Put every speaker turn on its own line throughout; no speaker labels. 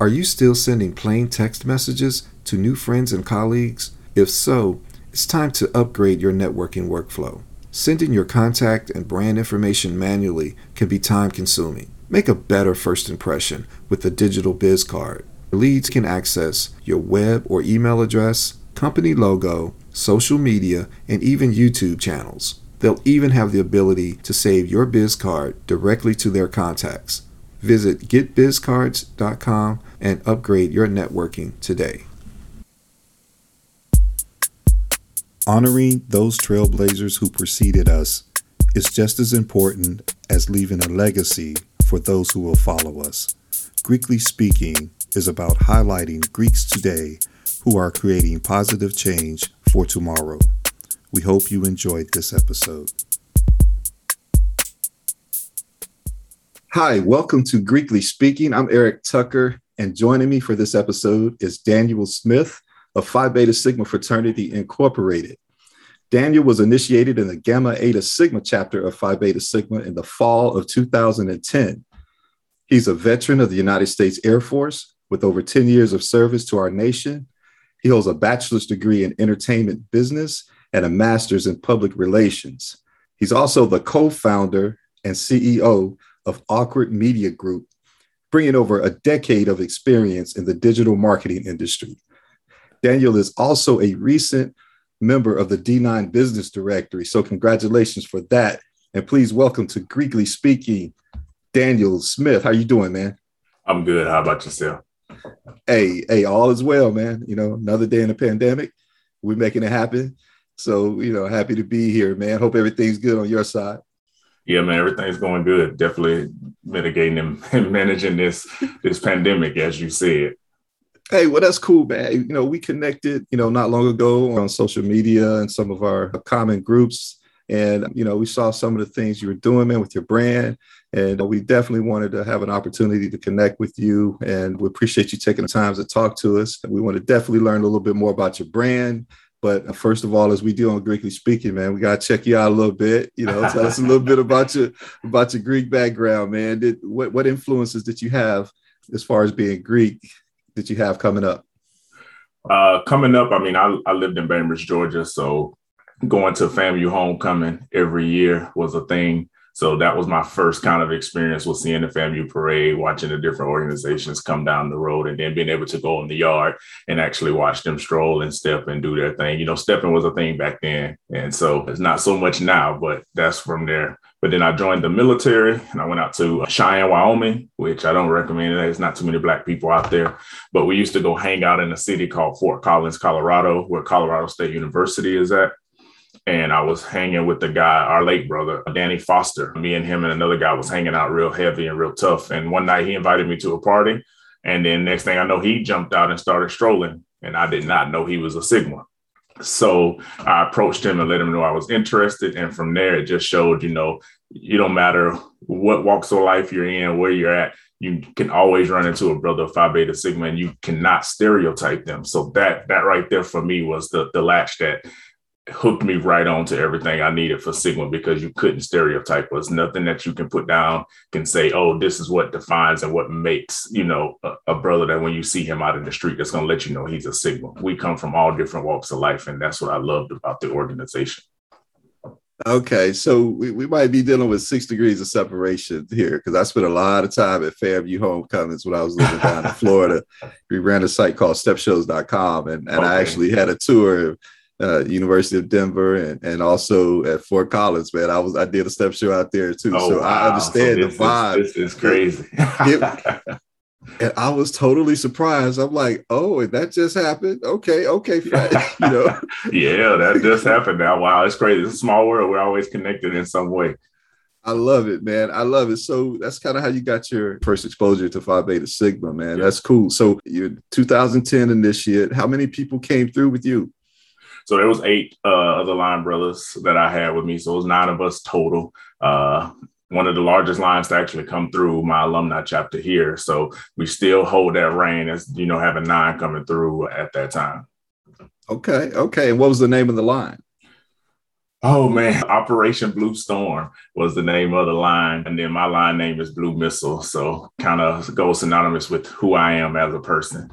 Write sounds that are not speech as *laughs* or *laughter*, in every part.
Are you still sending plain text messages to new friends and colleagues? If so, it's time to upgrade your networking workflow. Sending your contact and brand information manually can be time consuming. Make a better first impression with the digital biz card. Leads can access your web or email address, company logo, social media, and even YouTube channels. They'll even have the ability to save your biz card directly to their contacts. Visit getbizcards.com and upgrade your networking today. Honoring those trailblazers who preceded us is just as important as leaving a legacy for those who will follow us. Greekly Speaking is about highlighting Greeks today who are creating positive change for tomorrow. We hope you enjoyed this episode. Hi, welcome to Greekly Speaking. I'm Eric Tucker, and joining me for this episode is Daniel Smith of Phi Beta Sigma Fraternity Incorporated. Daniel was initiated in the Gamma Eta Sigma chapter of Phi Beta Sigma in the fall of 2010. He's a veteran of the United States Air Force with over 10 years of service to our nation. He holds a bachelor's degree in entertainment business and a master's in public relations. He's also the co founder and CEO of Awkward Media Group, bringing over a decade of experience in the digital marketing industry. Daniel is also a recent member of the D9 Business Directory. So, congratulations for that. And please welcome to Greekly Speaking, Daniel Smith. How you doing, man?
I'm good. How about yourself?
Hey, hey, all is well, man. You know, another day in the pandemic. We're making it happen. So, you know, happy to be here, man. Hope everything's good on your side.
Yeah, man, everything's going good. Definitely mitigating *laughs* and managing this this pandemic, as you said.
Hey, well, that's cool, man. You know, we connected, you know, not long ago on social media and some of our common groups. And, you know, we saw some of the things you were doing, man, with your brand. And we definitely wanted to have an opportunity to connect with you. And we appreciate you taking the time to talk to us. We want to definitely learn a little bit more about your brand. But first of all, as we do on Greekly Speaking, man, we gotta check you out a little bit. You know, tell us a little bit about your about your Greek background, man. Did what what influences did you have as far as being Greek that you have coming up?
Uh, coming up, I mean, I, I lived in Bainbridge, Georgia, so going to FAMU homecoming every year was a thing. So that was my first kind of experience with seeing the FAMU parade, watching the different organizations come down the road, and then being able to go in the yard and actually watch them stroll and step and do their thing. You know, stepping was a thing back then. And so it's not so much now, but that's from there. But then I joined the military and I went out to uh, Cheyenne, Wyoming, which I don't recommend. There's not too many Black people out there. But we used to go hang out in a city called Fort Collins, Colorado, where Colorado State University is at and I was hanging with the guy, our late brother, Danny Foster. Me and him and another guy was hanging out real heavy and real tough. And one night he invited me to a party. And then next thing I know, he jumped out and started strolling. And I did not know he was a Sigma. So I approached him and let him know I was interested. And from there, it just showed, you know, you don't matter what walks of life you're in, where you're at, you can always run into a brother of Phi Beta Sigma and you cannot stereotype them. So that that right there for me was the the latch that hooked me right on to everything I needed for Sigma because you couldn't stereotype us. Nothing that you can put down can say, oh, this is what defines and what makes, you know, a, a brother that when you see him out in the street, that's going to let you know he's a Sigma. We come from all different walks of life. And that's what I loved about the organization.
Okay, so we, we might be dealing with six degrees of separation here because I spent a lot of time at FAMU Homecomings when I was living down in *laughs* Florida. We ran a site called stepshows.com and, and okay. I actually had a tour uh, University of Denver and, and also at Fort Collins, man. I was I did a step show out there too. Oh, so wow. I understand so the vibe.
Is, this is crazy. *laughs* it,
and I was totally surprised. I'm like, oh, that just happened. Okay, okay, *laughs* you know.
yeah, that just happened now. Wow, it's crazy. It's a small world. We're always connected in some way.
I love it, man. I love it. So that's kind of how you got your first exposure to Phi Beta Sigma, man. That's cool. So you're 2010 initiate. How many people came through with you?
So there was eight uh, other line brothers that I had with me. So it was nine of us total. Uh, one of the largest lines to actually come through my alumni chapter here. So we still hold that reign as you know having nine coming through at that time.
Okay, okay. And what was the name of the line?
Oh man, *laughs* Operation Blue Storm was the name of the line. And then my line name is Blue Missile. So kind of goes synonymous with who I am as a person.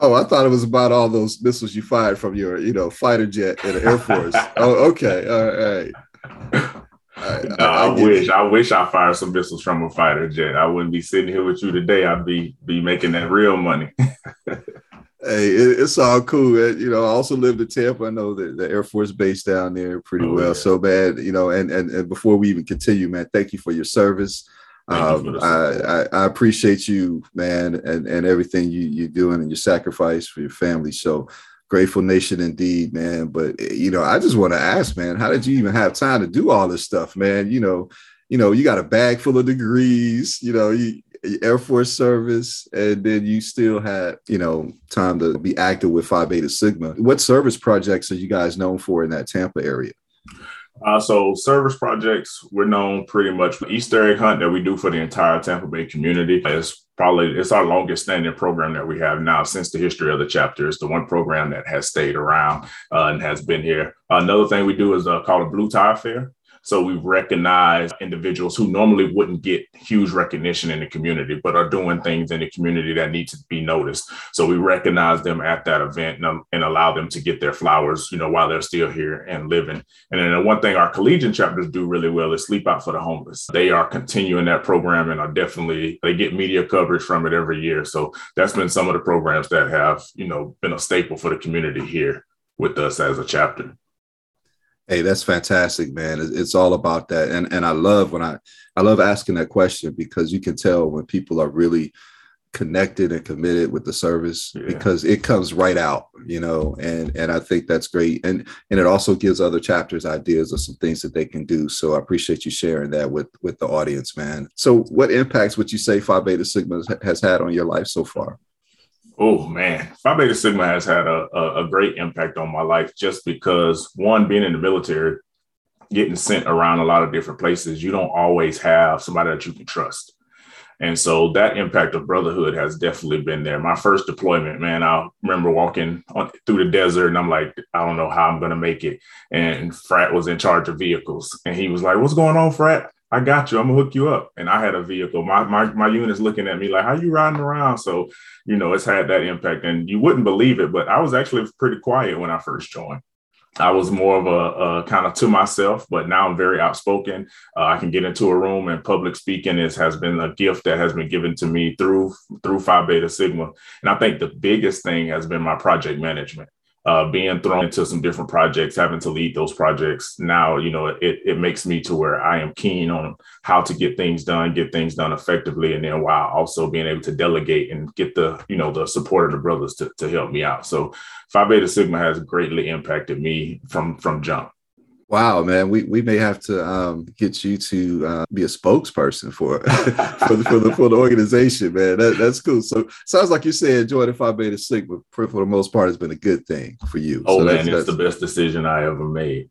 Oh, I thought it was about all those missiles you fired from your, you know, fighter jet in the Air *laughs* Force. oh, okay. All right.
I, no, I, I, wish. It. I wish I fired some missiles from a fighter jet. I wouldn't be sitting here with you today. I'd be be making that real money. *laughs*
hey, it, it's all cool. You know, I also lived in Tampa. I know that the Air Force base down there pretty oh, well. Yeah. So bad, you know. And, and and before we even continue, man, thank you for your service. Um, I, I, I, appreciate you, man, and, and everything you, you're doing and your sacrifice for your family. So grateful nation indeed, man. But you know, I just want to ask, man, how did you even have time to do all this stuff, man? You know, you know, you got a bag full of degrees, you know, you Air Force service, and then you still had, you know, time to be active with Phi Beta Sigma. What service projects are you guys known for in that Tampa area?
Uh, so service projects, we're known pretty much Easter egg hunt that we do for the entire Tampa Bay community. It's probably it's our longest standing program that we have now since the history of the chapter. It's the one program that has stayed around uh, and has been here. another thing we do is uh, called a Blue Tie Fair. So we recognize individuals who normally wouldn't get huge recognition in the community, but are doing things in the community that need to be noticed. So we recognize them at that event and, um, and allow them to get their flowers, you know, while they're still here and living. And then the one thing our collegiate chapters do really well is sleep out for the homeless. They are continuing that program and are definitely they get media coverage from it every year. So that's been some of the programs that have, you know, been a staple for the community here with us as a chapter.
Hey, that's fantastic, man. It's all about that, and and I love when I I love asking that question because you can tell when people are really connected and committed with the service yeah. because it comes right out, you know, and and I think that's great, and and it also gives other chapters ideas of some things that they can do. So I appreciate you sharing that with with the audience, man. So what impacts would you say Phi Beta Sigma has had on your life so far?
Oh man, Phi Beta Sigma has had a, a, a, great impact on my life just because one, being in the military, getting sent around a lot of different places, you don't always have somebody that you can trust. And so that impact of brotherhood has definitely been there. My first deployment, man, I remember walking on, through the desert and I'm like, I don't know how I'm going to make it. And Frat was in charge of vehicles. And he was like, What's going on, Frat? I got you. I'm gonna hook you up. And I had a vehicle. My my my unit's looking at me like, how you riding around? So, you know, it's had that impact. And you wouldn't believe it, but I was actually pretty quiet when I first joined. I was more of a, a kind of to myself, but now I'm very outspoken. Uh, I can get into a room and public speaking is has been a gift that has been given to me through through Phi Beta Sigma. And I think the biggest thing has been my project management uh, being thrown into some different projects, having to lead those projects. Now, you know, it, it makes me to where I am keen on how to get things done, get things done effectively, and then while also being able to delegate and get the, you know, the support of the brothers to, to help me out. So Phi Beta Sigma has greatly impacted me from from jump.
Wow, man, we, we may have to um, get you to uh, be a spokesperson for *laughs* for, the, for the for the organization, man. That, that's cool. So sounds like you said joining Phi Beta Sigma for, for the most part has been a good thing for you.
Oh
so
man, that's, it's that's, the best decision I ever made.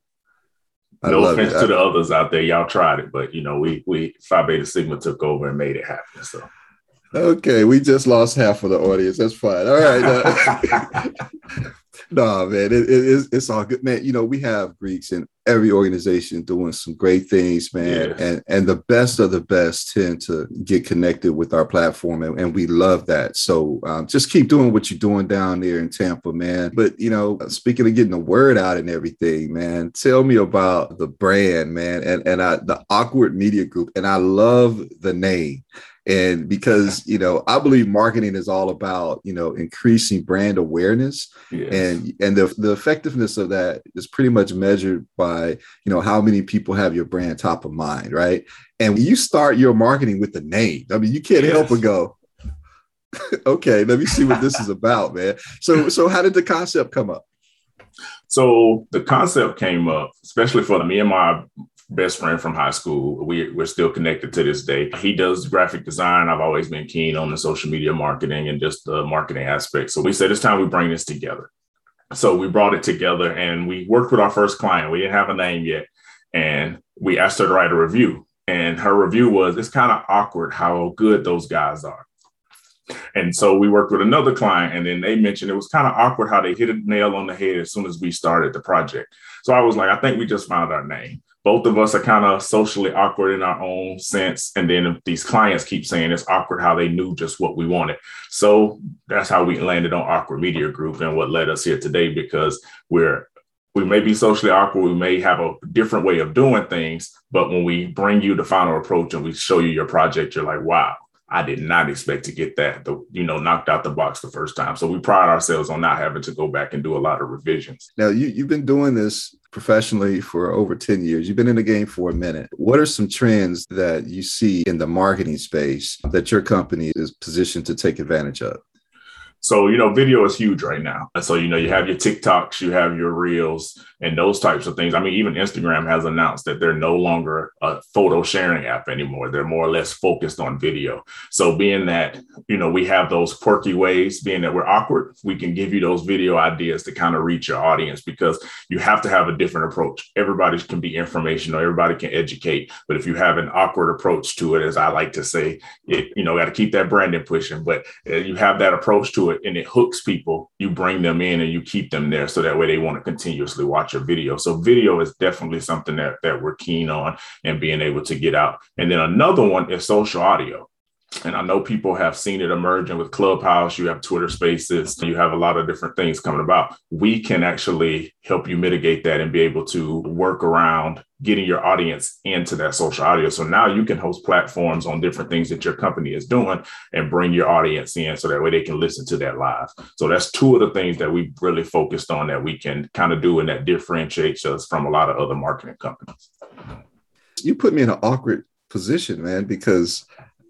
I no offense it. to the others out there, y'all tried it, but you know we we Phi Beta Sigma took over and made it happen. So
okay, we just lost half of the audience. That's fine. All right. Uh, no, *laughs* man, it, it, it's, it's all good, man. You know, we have Greeks in every organization doing some great things, man. And and the best of the best tend to get connected with our platform, and, and we love that. So um, just keep doing what you're doing down there in Tampa, man. But you know, speaking of getting the word out and everything, man, tell me about the brand, man, and and I, the Awkward Media Group, and I love the name and because you know i believe marketing is all about you know increasing brand awareness. Yes. and and the, the effectiveness of that is pretty much measured by you know how many people have your brand top of mind right? And you start your marketing with the name i mean you can't yes. help but go *laughs* okay let me see what this is about man. So so how did the concept come up?
So the concept came up, especially for me and my best friend from high school. We, we're still connected to this day. He does graphic design. I've always been keen on the social media marketing and just the marketing aspect. So we said it's time we bring this together. So we brought it together and we worked with our first client. We didn't have a name yet. And we asked her to write a review. And her review was it's kind of awkward how good those guys are. And so we worked with another client, and then they mentioned it was kind of awkward how they hit a nail on the head as soon as we started the project. So I was like, I think we just found our name. Both of us are kind of socially awkward in our own sense. And then these clients keep saying it's awkward how they knew just what we wanted. So that's how we landed on Awkward Media Group and what led us here today because we're we may be socially awkward, we may have a different way of doing things, but when we bring you the final approach and we show you your project, you're like, wow, I did not expect to get that, the, you know, knocked out the box the first time. So we pride ourselves on not having to go back and do a lot of revisions.
Now, you, you've been doing this professionally for over 10 years. You've been in the game for a minute. What are some trends that you see in the marketing space that your company is positioned to take advantage of?
So, you know, video is huge right now. And so, you know, you have your TikToks, you have your reels, and those types of things. I mean, even Instagram has announced that they're no longer a photo sharing app anymore. They're more or less focused on video. So, being that, you know, we have those quirky ways, being that we're awkward, we can give you those video ideas to kind of reach your audience because you have to have a different approach. Everybody can be informational, everybody can educate. But if you have an awkward approach to it, as I like to say, it, you know, got to keep that branding pushing. But uh, you have that approach to it and it hooks people, you bring them in and you keep them there so that way they want to continuously watch your video. So video is definitely something that, that we're keen on and being able to get out. And then another one is social audio. And I know people have seen it emerging with Clubhouse. You have Twitter Spaces. You have a lot of different things coming about. We can actually help you mitigate that and be able to work around getting your audience into that social audio. So now you can host platforms on different things that your company is doing and bring your audience in so that way they can listen to that live. So that's two of the things that we really focused on that we can kind of do and that differentiates us from a lot of other marketing companies.
You put me in an awkward position, man, because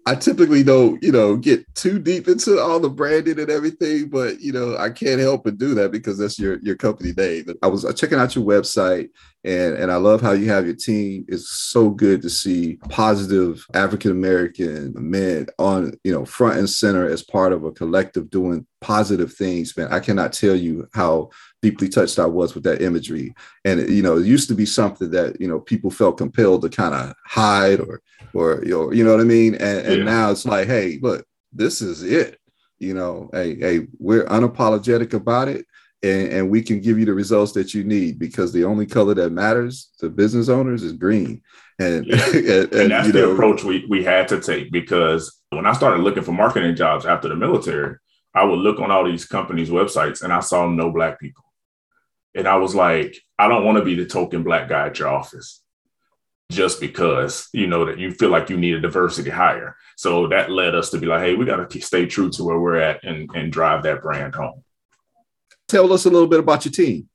I typically don't, you know, get too deep into all the branding and everything, but you know, I can't help but do that because that's your your company name. I was checking out your website and and I love how you have your team. It's so good to see positive African American men on, you know, front and center as part of a collective doing positive things, man. I cannot tell you how deeply touched I was with that imagery. And you know, it used to be something that you know people felt compelled to kind of hide or or you know, you know what I mean. And, and yeah. now it's like, hey, look, this is it. You know, hey, hey, we're unapologetic about it. And, and we can give you the results that you need because the only color that matters to business owners is green. And,
yeah. *laughs* and, and, that's the know, approach we, we had to take because when I started looking for marketing jobs after the military, I would look on all these companies' websites and I saw no black people. And I was like, I don't want to be the token black guy at your office just because you know that you feel like you need a diversity hire. So that led us to be like, hey, we got to stay true to where we're at and, and drive that brand home.
Tell us a little bit about your team.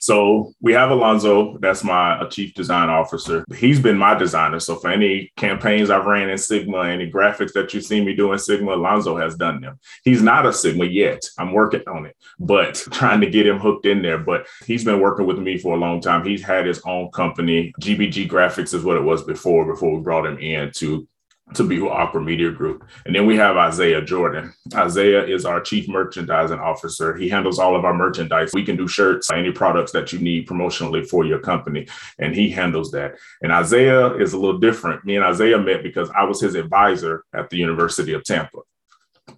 So we have Alonzo, that's my chief design officer. He's been my designer. So for any campaigns I've ran in Sigma, any graphics that you see me doing Sigma, Alonzo has done them. He's not a Sigma yet. I'm working on it, but *laughs* trying to get him hooked in there. But he's been working with me for a long time. He's had his own company. GBG Graphics is what it was before, before we brought him in to to be with Awkward Media Group. And then we have Isaiah Jordan. Isaiah is our chief merchandising officer. He handles all of our merchandise. We can do shirts, any products that you need promotionally for your company, and he handles that. And Isaiah is a little different. Me and Isaiah met because I was his advisor at the University of Tampa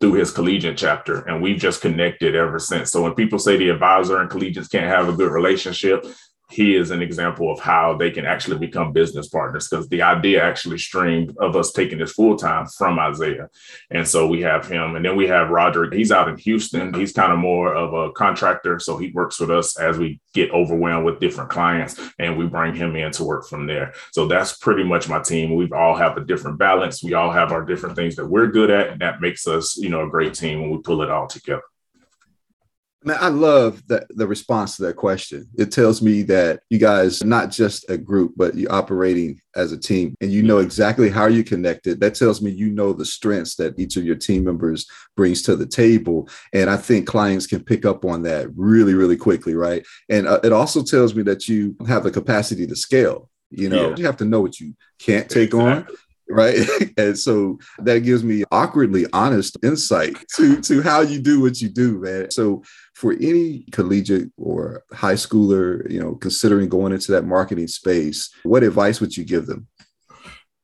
through his collegiate chapter and we've just connected ever since so when people say the advisor and collegians can't have a good relationship he is an example of how they can actually become business partners because the idea actually streamed of us taking this full time from Isaiah. And so we have him. And then we have Roderick. He's out in Houston. He's kind of more of a contractor. So he works with us as we get overwhelmed with different clients and we bring him in to work from there. So that's pretty much my team. We all have a different balance. We all have our different things that we're good at. And that makes us, you know, a great team when we pull it all together.
Man, I love the, the response to that question. It tells me that you guys are not just a group, but you're operating as a team and you know exactly how you're connected. That tells me you know the strengths that each of your team members brings to the table. And I think clients can pick up on that really, really quickly, right? And uh, it also tells me that you have the capacity to scale. You know, yeah. you have to know what you can't take exactly. on right *laughs* and so that gives me awkwardly honest insight to to how you do what you do man so for any collegiate or high schooler you know considering going into that marketing space what advice would you give them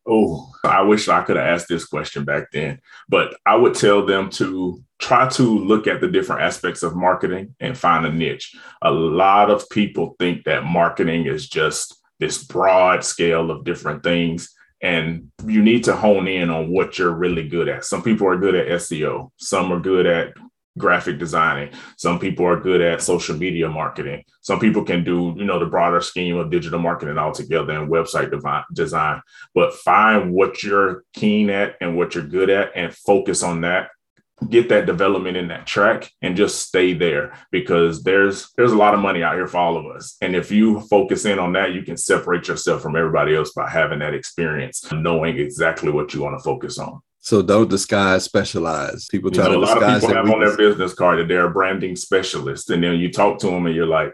Oh, I wish I could have asked this question back then, but I would tell them to try to look at the different aspects of marketing and find a niche. A lot of people think that marketing is just this broad scale of different things. And you need to hone in on what you're really good at. Some people are good at SEO, some are good at graphic designing. Some people are good at social media marketing. Some people can do, you know, the broader scheme of digital marketing altogether and website design. But find what you're keen at and what you're good at and focus on that. Get that development in that track and just stay there because there's there's a lot of money out here for all of us. And if you focus in on that, you can separate yourself from everybody else by having that experience, knowing exactly what you want to focus on.
So don't disguise specialize. People try
you know,
to disguise.
A lot of people have on their business card that they're a branding specialist, and then you talk to them and you're like,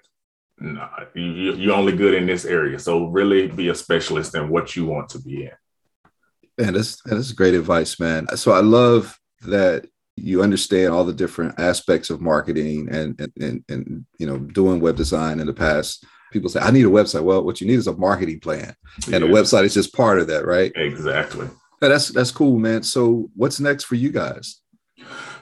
"Nah, you, you're only good in this area." So really, be a specialist in what you want to be in.
And that's that's great advice, man. So I love that you understand all the different aspects of marketing and and and, and you know doing web design in the past people say i need a website well what you need is a marketing plan and yeah. a website is just part of that right
exactly
that's that's cool, man. So what's next for you guys?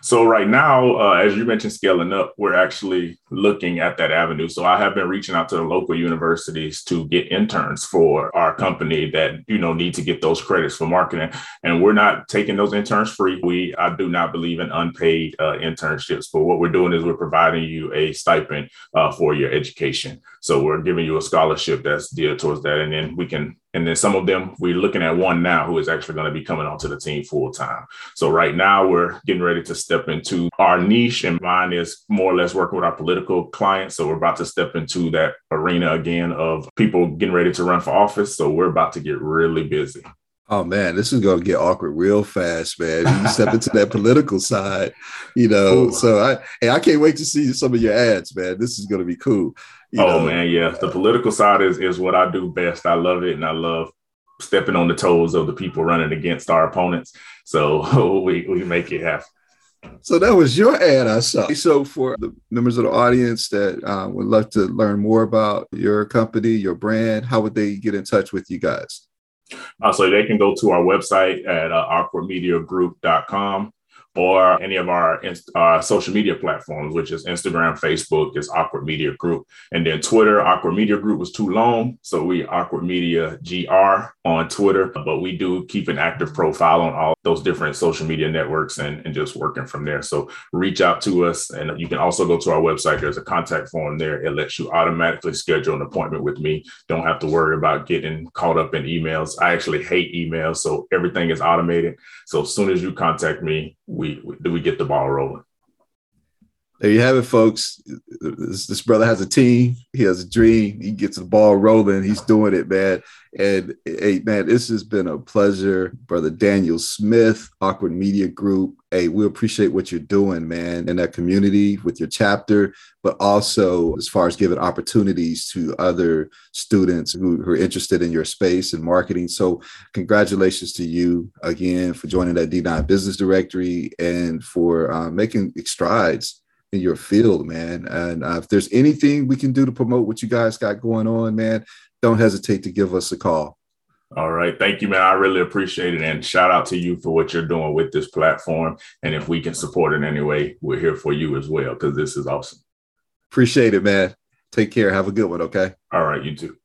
So right now, uh, as you mentioned, scaling up, we're actually looking at that avenue. So I have been reaching out to the local universities to get interns for our company that you know need to get those credits for marketing, and we're not taking those interns free. We I do not believe in unpaid uh, internships, but what we're doing is we're providing you a stipend uh, for your education. So we're giving you a scholarship that's geared towards that, and then we can and then some of them, we're looking at one now who is actually going to be coming onto the team full time. So right now we're getting ready to step into our niche and mine is more or less working with our political clients. So we're about to step into that arena again of people getting ready to run for office. So we're about to get really busy.
Oh man, this is gonna get awkward real fast, man. You step into that political side, you know. Ooh. So I hey, I can't wait to see some of your ads, man. This is gonna be cool.
You oh know? man, yeah. The political side is is what I do best. I love it, and I love stepping on the toes of the people running against our opponents. So *laughs* we we make it happen.
So that was your ad I saw. So for the members of the audience that uh, would love to learn more about your company, your brand, how would they get in touch with you guys?
Uh, so they can go to our website at uh, awkwardmediagroup.com or any of our uh, social media platforms, which is Instagram, Facebook, is Awkward Media Group. And then Twitter, Awkward Media Group was too long. So we Awkward Media GR on Twitter, but we do keep an active profile on all those different social media networks and, and just working from there. So reach out to us. And you can also go to our website. There's a contact form there. It lets you automatically schedule an appointment with me. Don't have to worry about getting caught up in emails. I actually hate emails. So everything is automated. So as soon as you contact me, we we we get the ball rolling.
There you have it, folks. This, this, brother has a team. He has a dream. He gets the ball rolling. He's doing it, man. And hey, man, this has been a pleasure, brother Daniel Smith, Awkward Media Group. Hey, we appreciate what you're doing, man, in that community with your chapter, but also as far as giving opportunities to other students who, who are interested in your space and marketing. So, congratulations to you again for joining that D9 Business Directory and for uh, making strides in your field, man. And uh, if there's anything we can do to promote what you guys got going on, man, don't hesitate to give us a call.
All right. Thank you, man. I really appreciate it. And shout out to you for what you're doing with this platform. And if we can support in any way, we're here for you as well, because this is awesome.
Appreciate it, man. Take care. Have a good one. Okay.
All right. You too.